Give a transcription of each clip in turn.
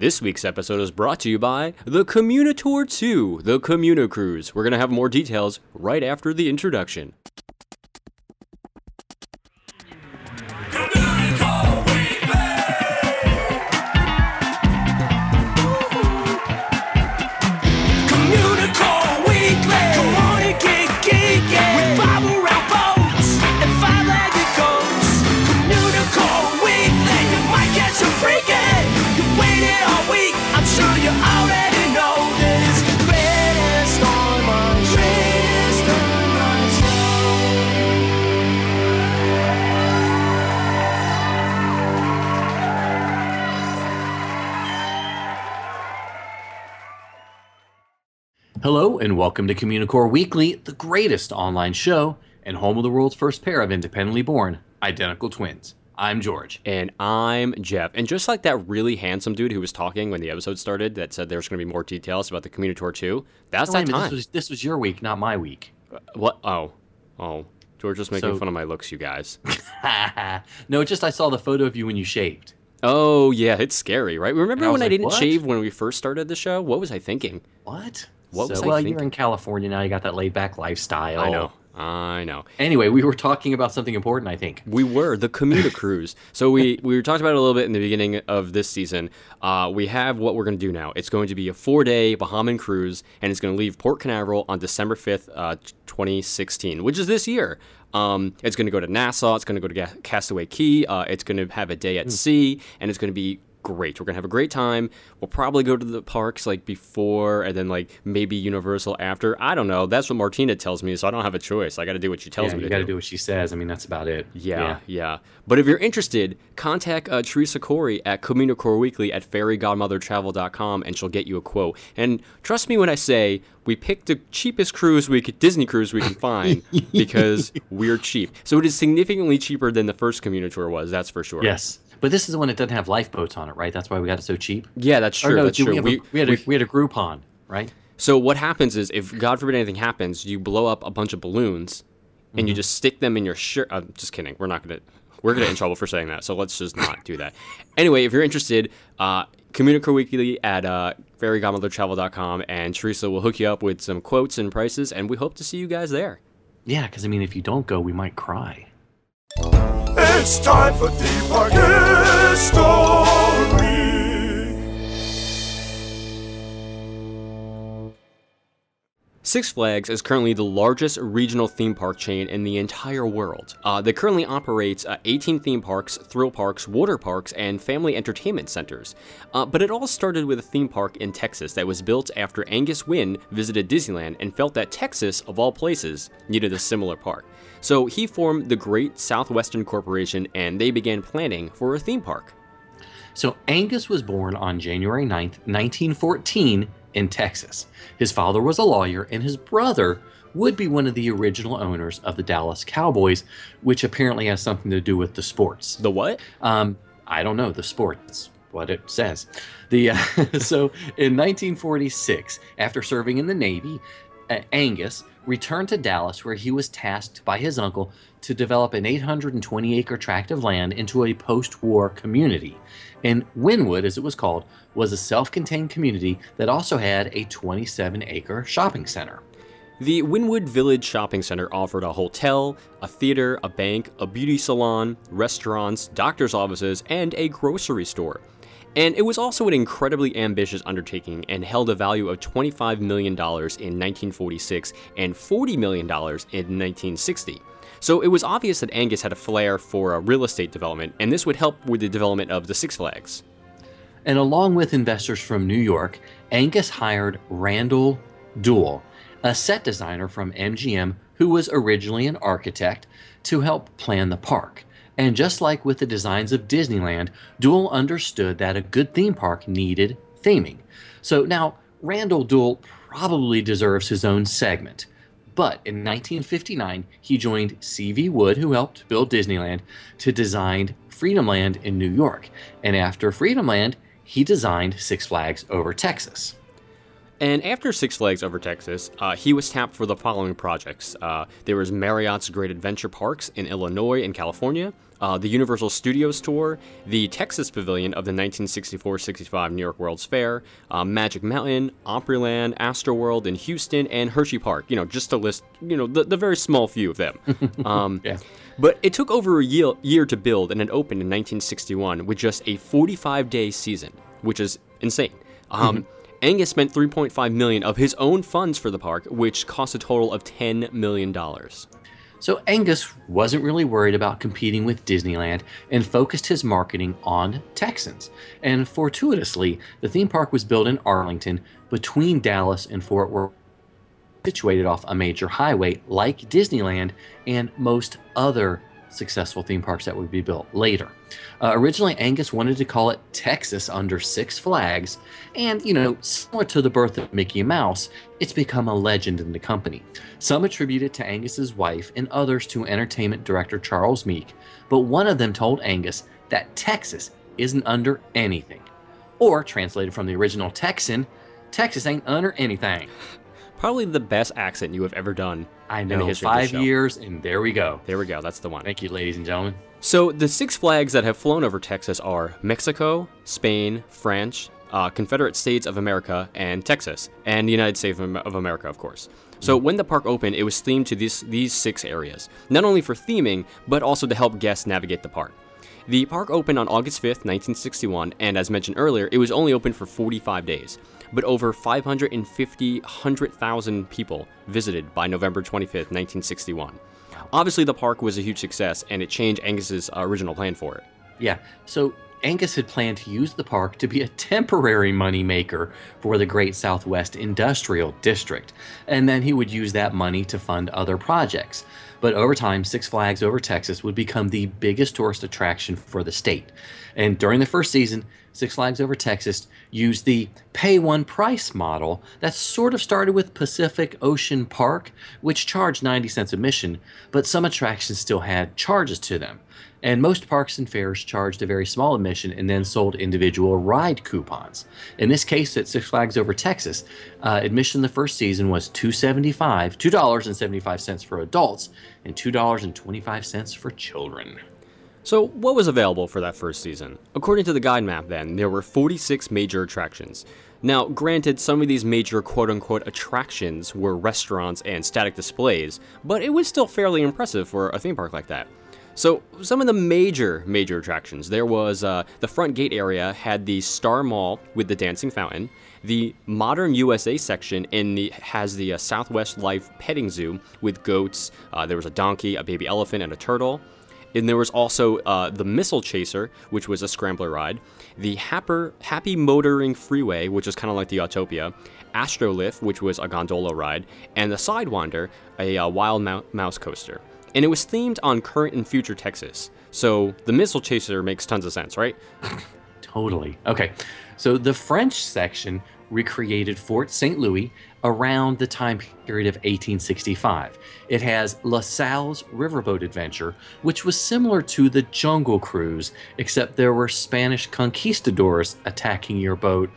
This week's episode is brought to you by the Communitour 2, the Communo Cruise. We're going to have more details right after the introduction. And welcome to Communicore Weekly, the greatest online show and home of the world's first pair of independently born identical twins. I'm George. And I'm Jeff. And just like that really handsome dude who was talking when the episode started that said there's going to be more details about the Communicore 2, that's Oh, that time. This was, this was your week, not my week. Uh, what? Oh. Oh. George was making So- fun of my looks, you guys. no, just I saw the photo of you when you shaved. Oh, yeah, it's scary, right? Remember I when I like, didn't "What?" shave when we first started the show? What was I thinking? What? What so, was I well, thinking? you're in California now. You got that laid back lifestyle. I know. I know. Anyway, we were talking about something important, I think. We were the Commuta Cruise. So we we talked about it a little bit in the beginning of this season. Uh, we have what we're going to do now. It's going to be a four day Bahamian cruise, and it's going to leave Port Canaveral on December fifth, uh, 2016, which is this year. Um, it's going to go to Nassau. It's going to go to Ga- Castaway Cay. Uh, it's going to have a day at sea, and it's going to be great. We're gonna have a great time. We'll probably go to the parks like before, and then like maybe Universal after. I don't know. That's what Martina tells me, so I don't have a choice. I got to do what she tells Yeah, me you got to do. do what she says. I mean, that's about it. Yeah, yeah, But if you're interested, contact uh, Teresa Corey at Communicore Weekly at fairygodmothertravel.com and she'll get you a quote. And trust me when I say we picked the cheapest cruise we could, Disney cruise we can find because we're cheap. So it is significantly cheaper than the first Communitour was, that's for sure. Yes. But this is the one that doesn't have lifeboats on it, right? That's why we got it so cheap. Yeah, that's true. or no, that's true. we, a, we had a, we had a Groupon, right? So what happens is, if God forbid anything happens, you blow up a bunch of balloons, and Mm-hmm. you just stick them in your shirt. I'm just kidding. We're not gonna. We're gonna get in trouble for saying that. So let's just not do that. Anyway, if you're interested, uh, Communicore Weekly at uh, fairygodmothertravel.com, and Teresa will hook you up with some quotes and prices, and we hope to see you guys there. Yeah, because I mean, if you don't go, we might cry. It's time for the park history. Six Flags is currently the largest regional theme park chain in the entire world. Uh, they currently operates uh, 18 theme parks, thrill parks, water parks, and family entertainment centers. Uh, but it all started with a theme park in Texas that was built after Angus Wynn visited Disneyland and felt that Texas, of all places, needed a similar park. So he formed the Great Southwestern Corporation and they began planning for a theme park. So Angus was born on January 9th, 1914, in Texas. His father was a lawyer, and his brother would be one of the original owners of the Dallas Cowboys, which apparently has something to do with the sports. The what? Um, I don't know the sports what it says. The uh, so in 1946, after serving in the Navy, uh, Angus returned to Dallas, where he was tasked by his uncle to develop an 820-acre tract of land into a post-war community. And Wynnewood, as it was called, was a self-contained community that also had a 27-acre shopping center. The Wynnewood Village Shopping Center offered a hotel, a theater, a bank, a beauty salon, restaurants, doctor's offices, and a grocery store. And it was also an incredibly ambitious undertaking and held a value of $25 million in 1946 and $40 million in 1960. So it was obvious that Angus had a flair for a real estate development, and this would help with the development of the Six Flags. And along with investors from New York, Angus hired Randall Duell, a set designer from MGM who was originally an architect, to help plan the park. And just like with the designs of Disneyland, Duell understood that a good theme park needed theming. So now, Randall Duell probably deserves his own segment. But in 1959, he joined C.V. Wood, who helped build Disneyland, to design Freedomland in New York. And after Freedomland, he designed Six Flags over Texas. And after Six Flags Over Texas, uh, he was tapped for the following projects. Uh, there was Marriott's Great Adventure Parks in Illinois and California, uh, the Universal Studios Tour, the Texas Pavilion of the 1964-65 New York World's Fair, uh, Magic Mountain, Opryland, Astroworld in Houston, and Hershey Park. You know, just to list, you know, the, the very small few of them. Um, Yeah. But it took over a year, year to build, and it opened in 1961 with just a 45-day season, which is insane. Um, Angus spent 3.5 million of his own funds for the park, which cost a total of 10 million dollars. So Angus wasn't really worried about competing with Disneyland and focused his marketing on Texans. And fortuitously, the theme park was built in Arlington between Dallas and Fort Worth, situated off a major highway like Disneyland and most other successful theme parks that would be built later. Uh, originally, Angus wanted to call it Texas under Six Flags, and you know, similar to the birth of Mickey Mouse, it's become a legend in the company. Some attribute it to Angus's wife, and others to entertainment director Charles Meek, but one of them told Angus that Texas isn't under anything. Or, translated from the original Texan, Texas ain't under anything. Probably the best accent you have ever done. I know, history of this five years, and there we go. There we go. That's the one. Thank you, ladies and gentlemen. So the six flags that have flown over Texas are Mexico, Spain, France, uh, Confederate States of America, and Texas, and the United States of of America, of course. So when the park opened, it was themed to these these six areas, not only for theming, but also to help guests navigate the park. The park opened on August 5th, 1961, and as mentioned earlier, it was only open for 45 days. But over 550, 100,000 people visited by November 25th, 1961. Obviously, the park was a huge success, and it changed Angus's original plan for it. Yeah. So Angus had planned to use the park to be a temporary moneymaker for the Great Southwest Industrial District, and then he would use that money to fund other projects. But over time, Six Flags Over Texas would become the biggest tourist attraction for the state. And during the first season, Six Flags Over Texas used the pay one price model that sort of started with Pacific Ocean Park, which charged 90 cents admission, but some attractions still had charges to them. And most parks and fairs charged a very small admission and then sold individual ride coupons. In this case, at Six Flags Over Texas, uh, admission the first season was $2.75, $2.75 for adults, and $2.25 for children. So, what was available for that first season? According to the guide map, then, there were 46 major attractions. Now, granted, some of these major quote unquote attractions were restaurants and static displays, but it was still fairly impressive for a theme park like that. So, some of the major, major attractions there was uh, the front gate area had the Star Mall with the dancing fountain. The Modern USA section in the has the uh, Southwest Life petting zoo with goats. Uh, there was a donkey, a baby elephant, and a turtle. And there was also uh, the Missile Chaser, which was a scrambler ride, the Happer, Happy Motoring Freeway, which is kind of like the Autopia, Astrolift, which was a gondola ride, and the Sidewinder, a uh, wild mou- mouse coaster. And it was themed on current and future Texas. So the Missile Chaser makes tons of sense, right? Totally. Okay. So the French section recreated Fort St. Louis around the time period of 1865. It has La Salle's Riverboat Adventure, which was similar to the Jungle Cruise, except there were Spanish conquistadors attacking your boat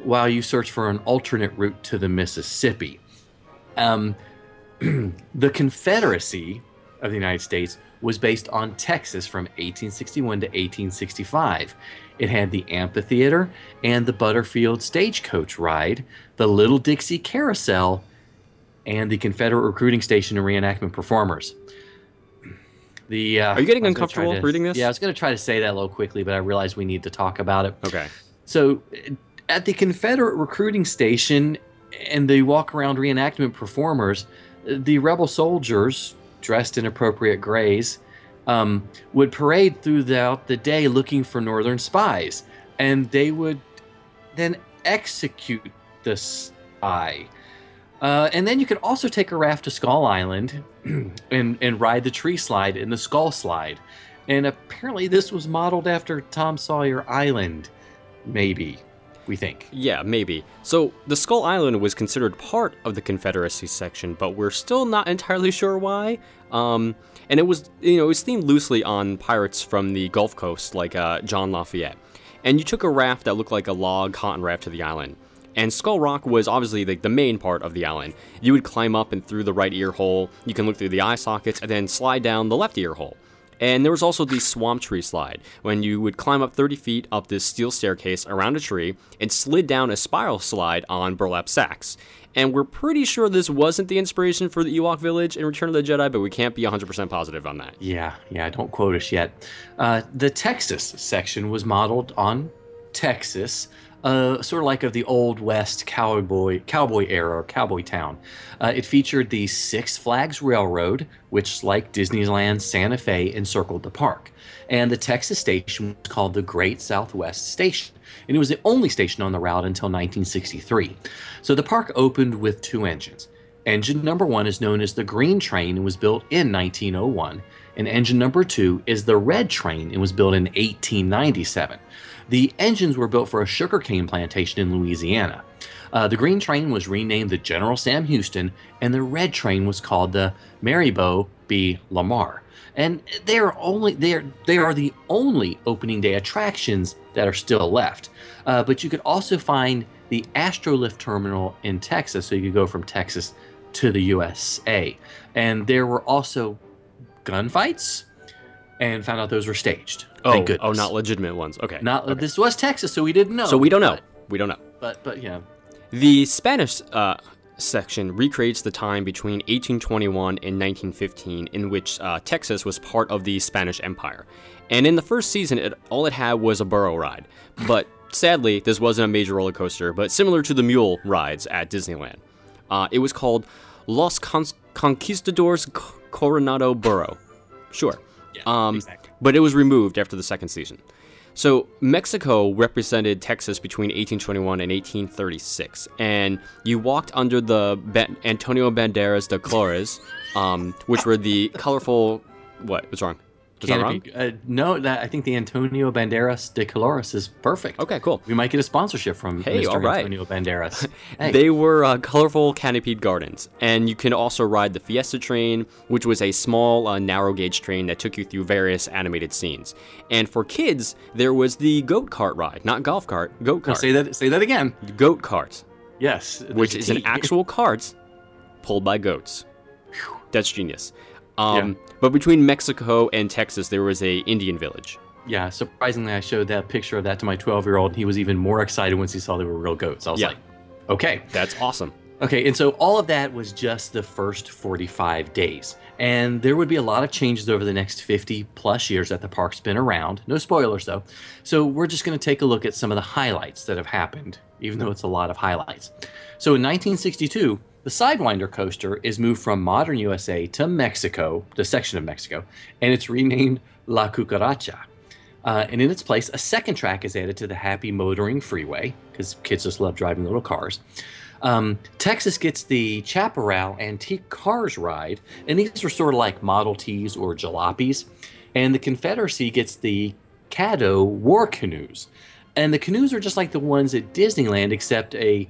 while you search for an alternate route to the Mississippi. Um, the Confederacy of the United States was based on Texas from 1861 to 1865. It had the amphitheater and the Butterfield stagecoach ride, the Little Dixie Carousel, and the Confederate recruiting station and reenactment performers. The uh, Are you getting I was gonna uncomfortable to- reading this? Yeah, I was going to try to say that a little quickly, but I realized we need to talk about it. Okay. So, at the Confederate recruiting station and the walk around reenactment performers, the rebel soldiers, dressed in appropriate grays, um, would parade throughout the day looking for Northern spies. And they would then execute the spy. Uh, and then you could also take a raft to Skull Island and, and ride the tree slide in the Skull Slide. And apparently, this was modeled after Tom Sawyer Island maybe we think Yeah, maybe. So the Skull Island was considered part of the Confederacy section, but we're still not entirely sure why. Um, and it was, you know, it was themed loosely on pirates from the Gulf Coast, like uh, John Lafayette. And you took a raft that looked like a log cotton raft to the island. And Skull Rock was obviously like the main part of the island. You would climb up and through the right ear hole. You can look through the eye sockets and then slide down the left ear hole. And there was also the swamp tree slide, when you would climb up 30 feet up this steel staircase around a tree and slid down a spiral slide on burlap sacks. And we're pretty sure this wasn't the inspiration for the Ewok village in Return of the Jedi, but we can't be 100% positive on that. Yeah, yeah, don't quote us yet. Uh, the Texas section was modeled on Texas, uh, sort of like of the old West cowboy cowboy era or cowboy town. Uh, it featured the Six Flags Railroad, which, like Disneyland Santa Fe, encircled the park. And the Texas station was called the Great Southwest Station, and it was the only station on the route until 1963. So the park opened with two engines. Engine number one is known as the Green Train and was built in 1901. And engine number two is the Red Train and was built in 1897. The engines were built for a sugarcane plantation in Louisiana. Uh, the Green Train was renamed the General Sam Houston, and the Red Train was called the Mirabeau B. Lamar. And they are only they are they are the only opening day attractions that are still left. Uh, but you could also find the Astrolift terminal in Texas, so you could go from Texas to the USA. And there were also gunfights, and found out those were staged. Oh, oh, not legitimate ones. Okay. Not okay. this was Texas, so we didn't know. So we don't know. But We don't know. but, but yeah, The Spanish uh, section recreates the time between 1821 and 1915, in which uh, Texas was part of the Spanish Empire. And in the first season, it, all it had was a burro ride. But sadly, this wasn't a major roller coaster, but similar to the mule rides at Disneyland. Uh, it was called Los Con- Conquistadores Coronado Burro. Sure. Um, exactly. But it was removed after the second season. So Mexico represented Texas between 1821 and 1836, and you walked under the Antonio Banderas de Colores, um, which were the colorful. What? What's wrong? Wrong? Canopy. Uh, no, that I think the Antonio Banderas de Coloris is perfect. Okay, cool. We might get a sponsorship from Hey, Mr. right. Antonio Banderas. Hey, They were uh, colorful canopied gardens, and you can also ride the Fiesta train, which was a small, uh, narrow gauge train that took you through various animated scenes. And for kids, there was the goat cart ride, not golf cart, goat No, cart, say that. Say that again. goat cart, Yes. which is an actual cart pulled by goats. That's genius. Um, But between Mexico and Texas, there was a Indian village. Yeah. Surprisingly, I showed that picture of that to my 12-year-old, and he was even more excited once he saw they were real goats. I was Yeah. like, okay. That's awesome. Okay, and so all of that was just the first 45 days. And there would be a lot of changes over the next 50 plus years that the park's been around. No spoilers, though. So we're just going to take a look at some of the highlights that have happened, even though it's a lot of highlights. So in 1962, the Sidewinder coaster is moved from modern USA to Mexico, the section of Mexico, and it's renamed La Cucaracha. Uh, and in its place, a second track is added to the Happy Motoring Freeway because kids just love driving little cars. Um, Texas gets the Chaparral Antique Cars ride, and these are sort of like Model Ts or jalopies. And the Confederacy gets the Caddo War Canoes. And the canoes are just like the ones at Disneyland, except a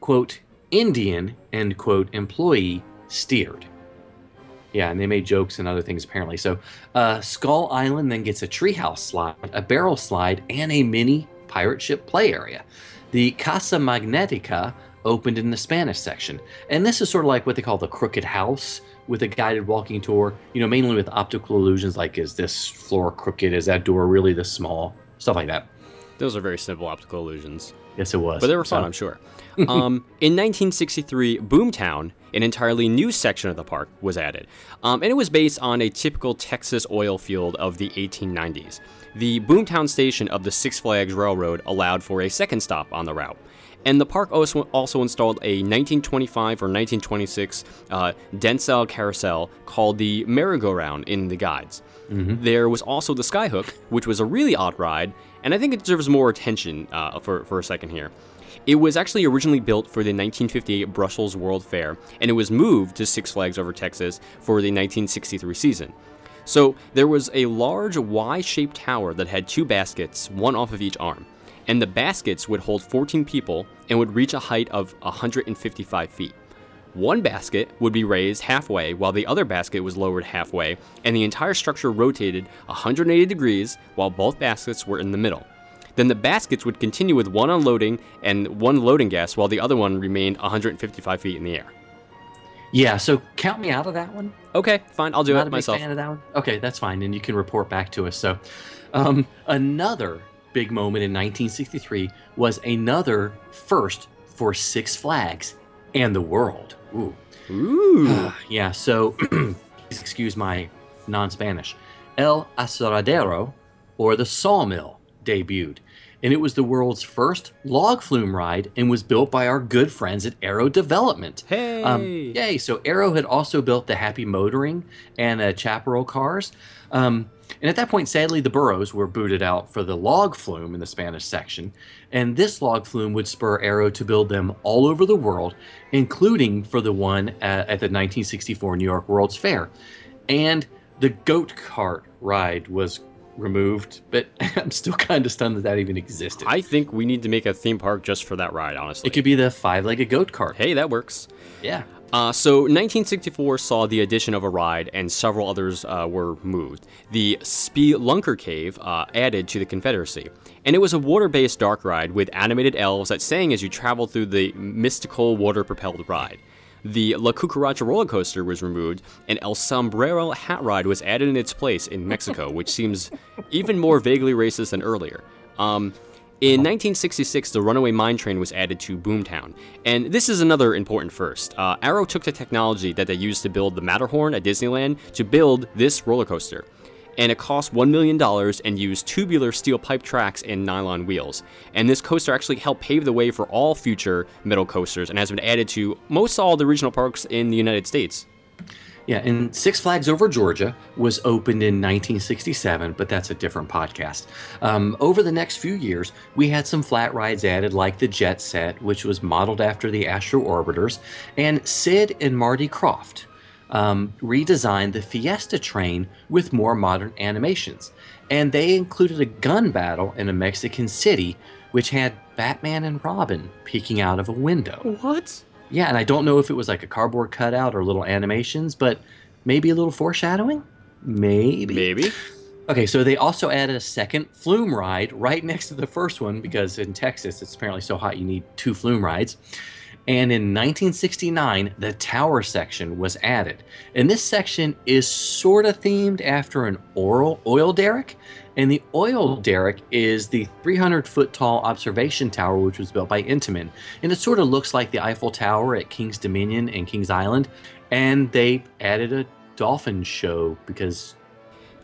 quote Indian end quote employee steered. Yeah, and they made jokes and other things apparently. So, uh, Skull Island then gets a treehouse slide, a barrel slide, and a mini pirate ship play area. The Casa Magnetica opened in the Spanish section, and this is sort of like what they call the Crooked House with a guided walking tour. You know, mainly with optical illusions, like is this floor crooked? Is that door really this small? Stuff like that. Those are very simple optical illusions. Yes, it was. But they were fun, So- I'm sure. um, in 1963, Boomtown, an entirely new section of the park, was added. Um, and it was based on a typical Texas oil field of the 1890s. The Boomtown station of the Six Flags Railroad allowed for a second stop on the route. And the park also, also installed a 1925 or 1926 uh, Dentzel carousel called the merry-go-round in the guides. There was also the Skyhook, which was a really odd ride, and I think it deserves more attention uh, for, for a second here. It was actually originally built for the 1958 Brussels World Fair, and it was moved to Six Flags Over Texas for the 1963 season. So there was a large Y shaped tower that had two baskets, one off of each arm. And the baskets would hold 14 people and would reach a height of 155 feet. One basket would be raised halfway while the other basket was lowered halfway, and the entire structure rotated 180 degrees while both baskets were in the middle. Then the baskets would continue with one unloading and one loading gas, while the other one remained 155 feet in the air. Yeah, so count me out of that one. Okay, fine, I'll do Not it a big myself. fan of that one. Okay, that's fine, and you can report back to us. So, um, another big moment in 1963 was another first for Six Flags and the world. Ooh. Ooh. yeah, so please excuse my non-Spanish. El Asadero, or the Sawmill, debuted, and it was the world's first log flume ride and was built by our good friends at Arrow Development. Hey. Um, yay! So Arrow had also built the Happy Motoring and uh, Chaparral cars. Um, and at that point, sadly, the Burros were booted out for the log flume in the Spanish section. And this log flume would spur Arrow to build them all over the world, including for the one at, at the 1964 New York World's Fair. And the goat cart ride was removed, but I'm still kind of stunned that that even existed. I think we need to make a theme park just for that ride, honestly. it could be the five-legged goat cart. hey, that works. Yeah. Uh, so 1964 saw the addition of a ride, and several others uh, were moved. The Spelunker Cave uh, added to the Confederacy, and it was a water-based dark ride with animated elves that sang as you traveled through the mystical water-propelled ride. The La Cucaracha roller coaster was removed, and El Sombrero hat ride was added in its place in Mexico, which seems even more vaguely racist than earlier. Um, in 1966, the runaway mine train was added to Boomtown, and this is another important first. Uh, Arrow took the technology that they used to build the Matterhorn at Disneyland to build this roller coaster, and it cost $1 million and used tubular steel pipe tracks and nylon wheels. And this coaster actually helped pave the way for all future metal coasters and has been added to most all the regional parks in the United States. Yeah, and Six Flags Over Georgia was opened in 1967, but that's a different podcast. Um, over the next few years, we had some flat rides added, like the Jet Set, which was modeled after the Astro Orbiters, and Sid and Marty Krofft um, redesigned the Fiesta train with more modern animations. And they included a gun battle in a Mexican city, which had Batman and Robin peeking out of a window. What? Yeah, and I don't know if it was like a cardboard cutout or little animations, but maybe a little foreshadowing? Maybe. Maybe. Okay, so they also added a second flume ride right next to the first one because in Texas it's apparently so hot you need two flume rides. And in 1969, the tower section was added. And this section is sort of themed after an oral oil derrick. And the oil derrick is the 300 foot tall observation tower, which was built by Intamin. And it sort of looks like the Eiffel Tower at King's Dominion and King's Island. And they added a dolphin show because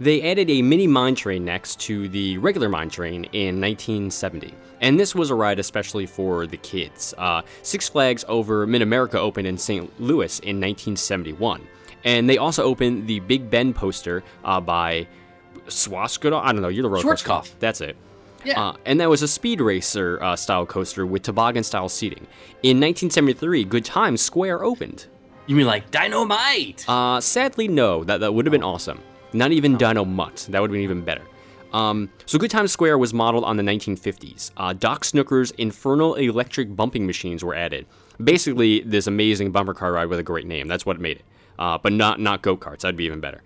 They added a mini mine train next to the regular mine train in 1970. And this was a ride especially for the kids. Uh, Six Flags over Mid America opened in St. Louis in 1971. And they also opened the Big Bend poster uh, by Swastika. I don't know, you're the roller coaster- Schwarzkopf. That's it. Yeah. Uh, and that was a speed racer uh, style coaster with toboggan style seating. In 1973, Good Times Square opened. you mean like dynamite? Uh, sadly, no. That, that would have been awesome. Not even Dynomutt. That would have been even better. Um, so Good Times Square was modeled on the 1950s. Uh, Doc Snooker's infernal electric bumping machines were added. Basically, this amazing bumper car ride with a great name. That's what made it. Uh, but not not go karts. That'd be even better.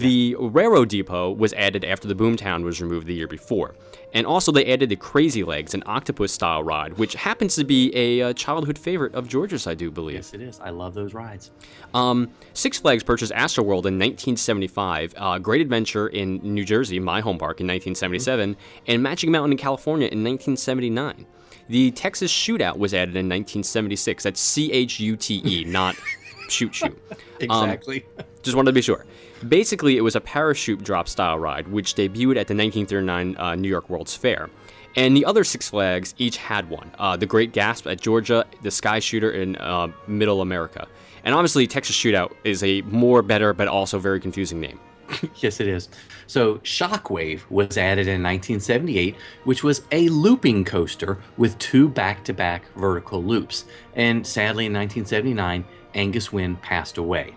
The Railroad Depot was added after the Boomtown was removed the year before. And also, they added the Crazy Legs, an octopus style ride, which happens to be a uh, childhood favorite of George's, I do believe. yes, it is. I love those rides. Um, Six Flags purchased Astroworld in 1975, uh, Great Adventure in New Jersey, my home park, in 1977, and Magic Mountain in California in 1979. The Texas Shootout was added in 1976. That's C H U T E, not shoot shoot. Exactly. Just wanted to be sure. Basically, it was a parachute drop style ride, which debuted at the 1939 uh, New York World's Fair. And the other Six Flags each had one. Uh, the Great Gasp at Georgia, the Sky Shooter in uh, Middle America. And obviously, Texas Shootout is a more better but also very confusing name. yes, it is. So, Shockwave was added in 1978, which was a looping coaster with two back to back vertical loops. And sadly, in 1979, Angus Wynn passed away.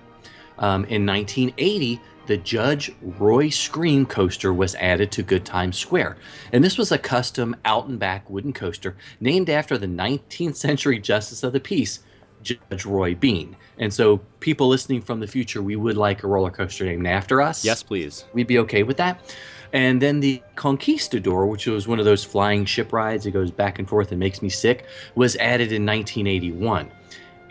Um, in 1980, the Judge Roy Scream coaster was added to Good Times Square. And this was a custom out and back wooden coaster named after the 19th century Justice of the Peace, Judge Roy Bean. And so, people listening from the future, we would like a roller coaster named after us Yes, please. we'd be okay with that. And then the Conquistador, which was one of those flying ship rides that goes back and forth and makes me sick, was added in 1981.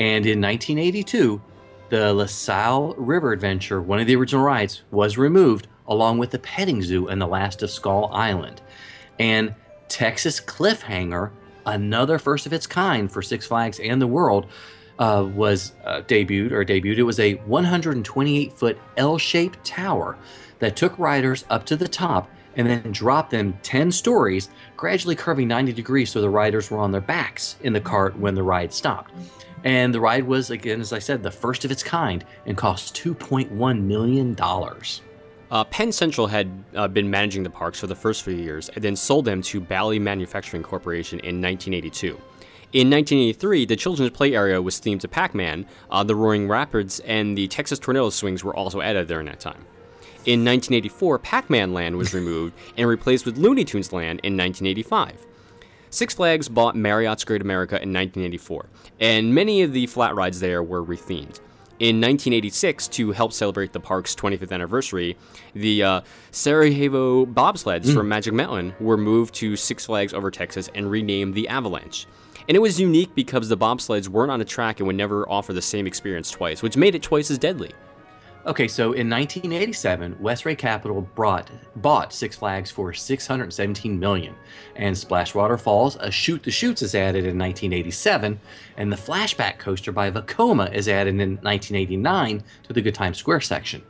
And in 1982, the LaSalle River Adventure, one of the original rides, was removed along with the petting zoo and the last of Skull Island. And Texas Cliffhanger, another first of its kind for Six Flags and the world, uh, was uh, debuted or debuted. It was a 128 foot L shaped tower that took riders up to the top and then dropped them 10 stories, gradually curving 90 degrees so the riders were on their backs in the cart when the ride stopped. And the ride was, again, as I said, the first of its kind and cost $2.1 million. Uh, Penn Central had uh, been managing the parks for the first few years and then sold them to Bally Manufacturing Corporation in 1982. In 1983, the children's play area was themed to Pac Man, uh, the Roaring Rapids, and the Texas Tornado swings were also added during that time. In 1984, Pac Man Land was removed and replaced with Looney Tunes Land in 1985. Six Flags bought Marriott's Great America in 1984, and many of the flat rides there were rethemed. In 1986, to help celebrate the park's 25th anniversary, the uh, Sarajevo bobsleds from Magic Mountain were moved to Six Flags over Texas and renamed the Avalanche. And it was unique because the bobsleds weren't on a track and would never offer the same experience twice, which made it twice as deadly. Okay, so in 1987, Wesray Capital brought, bought Six Flags for 617 million, and Splashwater Falls, a Shoot the Shoots is added in 1987, and the Flashback Coaster by Vekoma is added in 1989 to the Good Times Square section,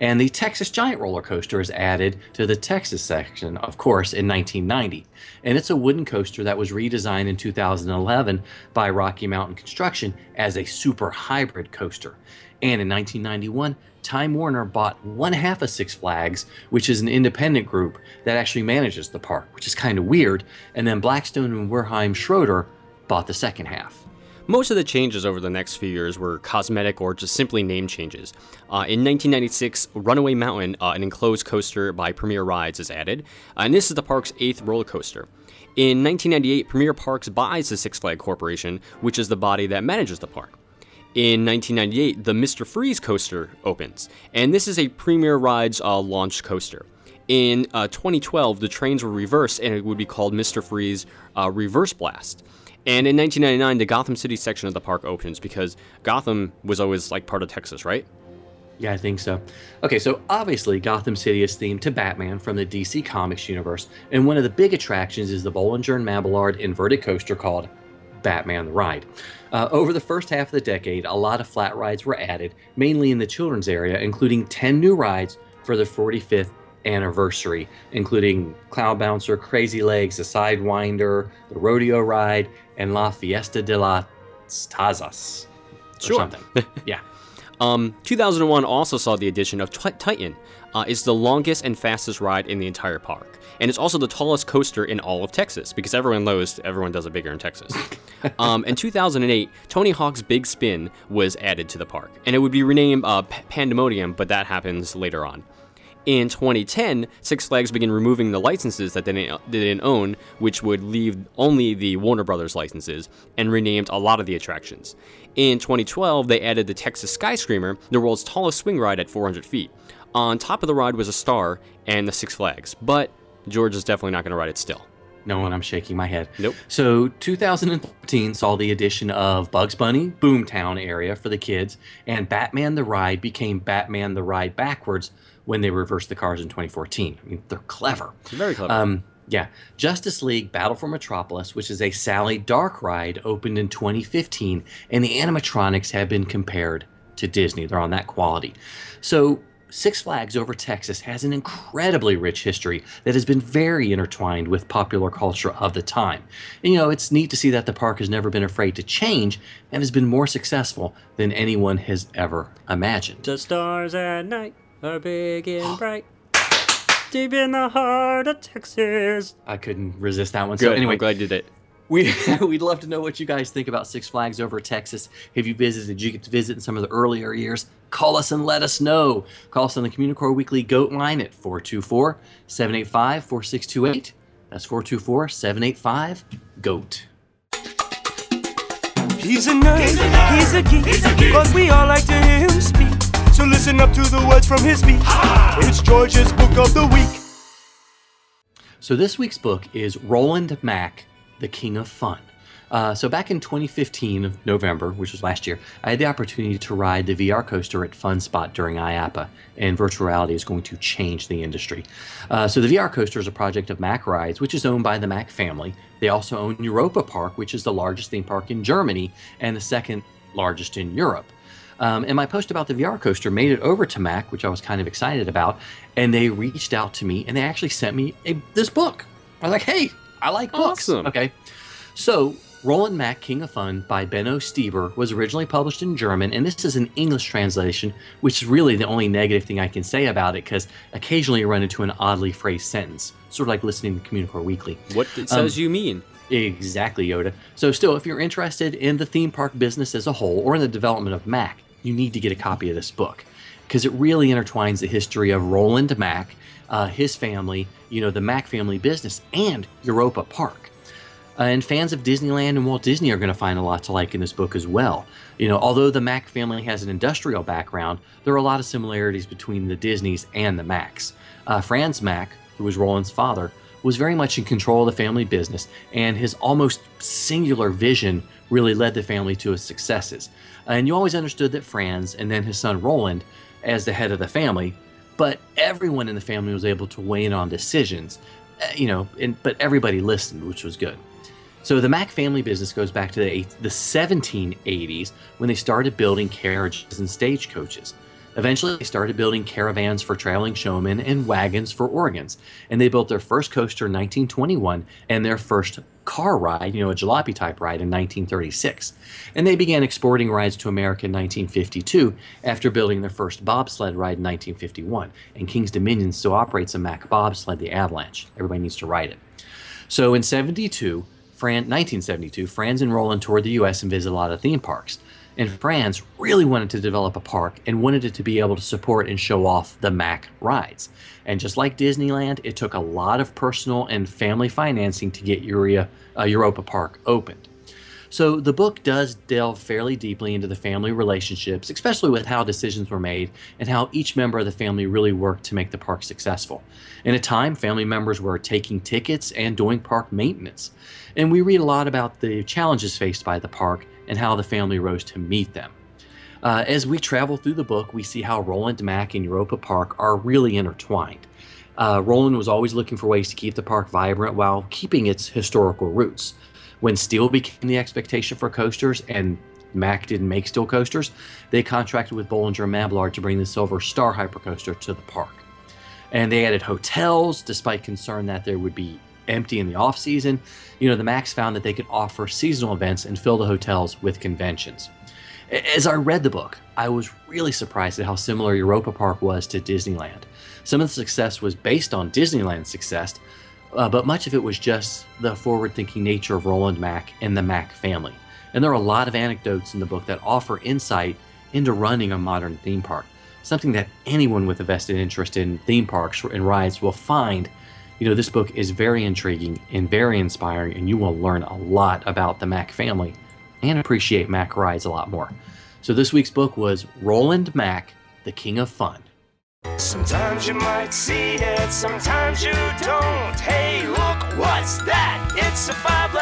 and the Texas Giant Roller Coaster is added to the Texas section, of course, in 1990, and it's a wooden coaster that was redesigned in 2011 by Rocky Mountain Construction as a super hybrid coaster. And in 1991, Time Warner bought one half of Six Flags, which is an independent group that actually manages the park, which is kind of weird. And then Blackstone and Wertheim Schroder bought the second half. Most of the changes over the next few years were cosmetic or just simply name changes. Uh, in 1996, Runaway Mountain, uh, an enclosed coaster by Premier Rides, is added, and this is the park's eighth roller coaster. In 1998, Premier Parks buys the Six Flag Corporation, which is the body that manages the park. In 1998, the Mr. Freeze coaster opens, and this is a Premier Rides uh, launch coaster. In uh, 2012, the trains were reversed and it would be called Mr. Freeze uh, Reverse Blast. And in 1999, the Gotham City section of the park opens because Gotham was always like part of Texas, right? Yeah, I think so. Okay, so obviously Gotham City is themed to Batman from the DC Comics universe, and one of the big attractions is the Bollinger and Mabillard inverted coaster called Batman the Ride. Uh, over the first half of the decade, a lot of flat rides were added, mainly in the children's area, including 10 new rides for the 45th anniversary, including Cloud Bouncer, Crazy Legs, the Sidewinder, the Rodeo Ride, and La Fiesta de las Tazas. Or Sure. something. yeah. Um, 2001 also saw the addition of Ti- Titan. Uh, it's the longest and fastest ride in the entire park, and it's also the tallest coaster in all of Texas because everyone knows everyone does it bigger in Texas. um, in 2008, Tony Hawk's Big Spin was added to the park, and it would be renamed uh, P- Pandemonium, but that happens later on. In 2010, Six Flags began removing the licenses that they didn't, own, which would leave only the Warner Brothers licenses, and renamed a lot of the attractions. In 2012, they added the Texas Skyscreamer, the world's tallest swing ride at 400 feet. On top of the ride was a star and the Six Flags, but George is definitely not going to ride it still. No, and I'm shaking my head. Nope. So 2013 saw the addition of Bugs Bunny, Boomtown area for the kids, and Batman the Ride became Batman the Ride backwards when they reversed the cars in 2014. I mean, they're clever. Very clever. Um, yeah. Justice League Battle for Metropolis, which is a Sally Dark ride, opened in 2015, and the animatronics have been compared to Disney. They're on that quality. So, Six Flags over Texas has an incredibly rich history that has been very intertwined with popular culture of the time. And, you know, it's neat to see that the park has never been afraid to change and has been more successful than anyone has ever imagined. The stars at night are big and bright. Deep in the heart of Texas. I couldn't resist that one. Good. So, anyway, I'm glad you did it. We, we'd love to know what you guys think about Six Flags over Texas. Have you visited? Did you get to visit in some of the earlier years? Call us and let us know. Call us on the Communicore Weekly GOAT line at 424 785 4628. That's 424 785 GOAT. He's a nerd, he's a geek, but we all like to hear him speak. So listen up to the words from his beat. It's George's book of the week. So this week's book is Roland Mack, The King of Fun. Uh, so back in 2015 of November, which was last year, I had the opportunity to ride the VR coaster at Fun Spot during IAAPA, and virtual reality is going to change the industry. Uh, so the VR coaster is a project of Mack Rides, which is owned by the Mack family. They also own Europa Park, which is the largest theme park in Germany and the second largest in Europe. Um, and my post about the VR coaster made it over to Mack, which I was kind of excited about. And they reached out to me and they actually sent me a, this book. I was like, hey, I like books. Awesome. Okay. So, Roland Mack, King of Fun by Benno Stieber was originally published in German, and this is an English translation, which is really the only negative thing I can say about it because occasionally you run into an oddly phrased sentence, sort of like listening to Communicore Weekly. What it says um, you mean? Exactly, Yoda. So, still, if you're interested in the theme park business as a whole or in the development of Mack, you need to get a copy of this book because it really intertwines the history of Roland Mack, uh, his family, you know, the Mack family business, and Europa Park. Uh, and fans of Disneyland and Walt Disney are going to find a lot to like in this book as well. You know, although the Mack family has an industrial background, there are a lot of similarities between the Disneys and the Macks. Uh, Franz Mack, who was Roland's father, was very much in control of the family business, and his almost singular vision really led the family to its successes. And you always understood that Franz and then his son Roland, as the head of the family, but everyone in the family was able to weigh in on decisions, uh, you know, and, but everybody listened, which was good. So the Mack family business goes back to the, eight, the 1780s when they started building carriages and stagecoaches. Eventually, they started building caravans for traveling showmen and wagons for organs. And they built their first coaster in 1921 and their first car ride, you know, a jalopy type ride in 1936. And they began exporting rides to America in 1952 after building their first bobsled ride in 1951. And King's Dominion still operates a Mack bobsled, the Avalanche. Everybody needs to ride it. So in 72, Fran, 1972, Franz and Roland toured the U.S. and visited a lot of theme parks. And Franz really wanted to develop a park and wanted it to be able to support and show off the Mack rides. And just like Disneyland, it took a lot of personal and family financing to get Uria, uh, Europa Park opened. So the book does delve fairly deeply into the family relationships, especially with how decisions were made and how each member of the family really worked to make the park successful. In a time, family members were taking tickets and doing park maintenance. And we read a lot about the challenges faced by the park and how the family rose to meet them. Uh, as we travel through the book, we see how Roland Mack and Europa Park are really intertwined. Uh, Roland was always looking for ways to keep the park vibrant while keeping its historical roots. When steel became the expectation for coasters and Mack didn't make steel coasters, they contracted with Bollinger and Mabillard to bring the Silver Star hypercoaster to the park. And they added hotels, despite concern that there would be empty in the off season. You know, the Macks found that they could offer seasonal events and fill the hotels with conventions. As I read the book, I was really surprised at how similar Europa Park was to Disneyland. Some of the success was based on Disneyland's success, uh, but much of it was just the forward thinking nature of Roland Mack and the Mack family. And there are a lot of anecdotes in the book that offer insight into running a modern theme park, something that anyone with a vested interest in theme parks and rides will find. You know, this book is very intriguing and very inspiring, and you will learn a lot about the Mack family and appreciate Mack rides a lot more. So, this week's book was Roland Mack, the King of Fun. Sometimes you might see it, sometimes you don't. Hey, look, what's that? It's a five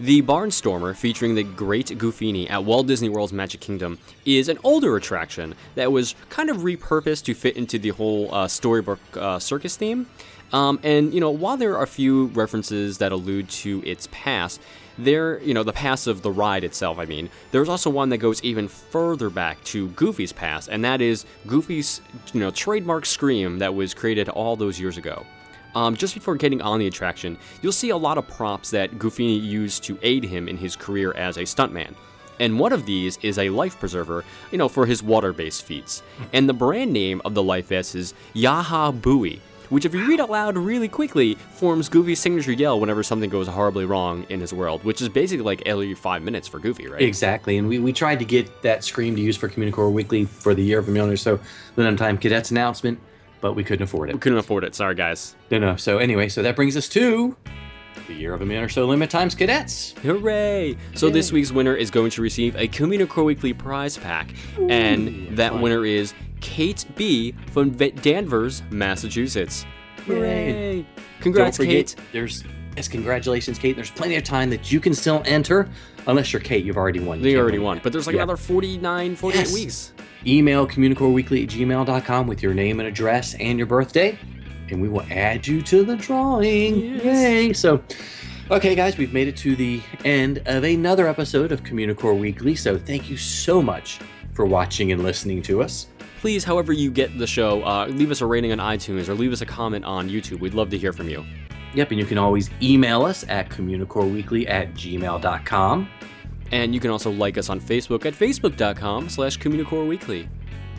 The Barnstormer, featuring the Great Goofini at Walt Disney World's Magic Kingdom, is an older attraction that was kind of repurposed to fit into the whole uh, storybook uh, circus theme. Um, and you know, while there are a few references that allude to its past, there, you know, the past of the ride itself. I mean, there's also one that goes even further back to Goofy's past, and that is Goofy's, you know, trademark scream that was created all those years ago. Um, just before getting on the attraction, you'll see a lot of props that Goofini used to aid him in his career as a stuntman. And one of these is a life preserver, you know, for his water based feats. And the brand name of the life vest is Yaha Buoy, which, if you read out loud really quickly, forms Goofy's signature yell whenever something goes horribly wrong in his world, which is basically like every five minutes for Goofy, right? Exactly, and we, we tried to get that scream to use for Communicore Weekly for the year of a million or so, the Time Cadets announcement, but we couldn't afford it. We couldn't afford it. Sorry, guys. No, no. So anyway, so that brings us to the year of a man or so limit times cadets. Hooray! So this week's winner is going to receive a Communicore Weekly prize pack, and that winner is Kate B from Danvers, Massachusetts. Hooray! Don't Congrats, Kate. there's yes, congratulations, Kate. There's plenty of time that you can still enter, unless you're Kate. You've already won. You They already won, but there's like Yeah. another 49, 48 Yes. weeks. Email communicoreweekly at gmail.com with your name and address and your birthday, and we will add you to the drawing. Yes. Yay! So, okay, guys, we've made it to the end of another episode of Communicore Weekly. So, thank you so much for watching and listening to us. Please, however you get the show, uh, leave us a rating on iTunes or leave us a comment on YouTube. We'd love to hear from you. Yep, and you can always email us at communicoreweekly at gmail.com. And you can also like us on Facebook at facebook.com slash Weekly.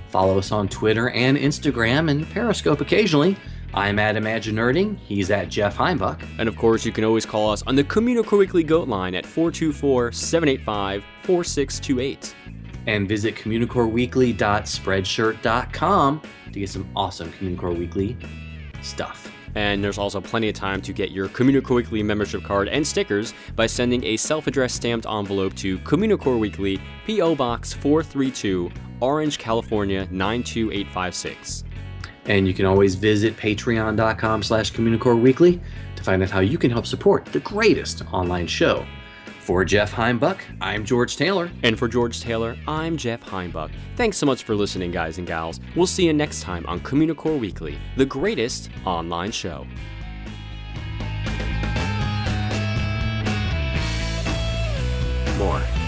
Follow us on Twitter and Instagram and Periscope occasionally. I'm at ImagiNerding. He's at Jeff Heimbuck. And of course, you can always call us on the Communicore Weekly Goat line at 424 785 4628. and visit communicoreweekly.spreadshirt.com to get some awesome Communicore Weekly stuff. And there's also plenty of time to get your Communicore Weekly membership card and stickers by sending a self addressed stamped envelope to Communicore Weekly, P.O. Box 432, Orange, California 92856. And you can always visit patreon.com slash Weekly to find out how you can help support the greatest online show. For Jeff Heimbuck, I'm George Taylor. And for George Taylor, I'm Jeff Heimbuck. Thanks so much for listening, guys and gals. We'll see you next time on Communicore Weekly, the greatest online show. More.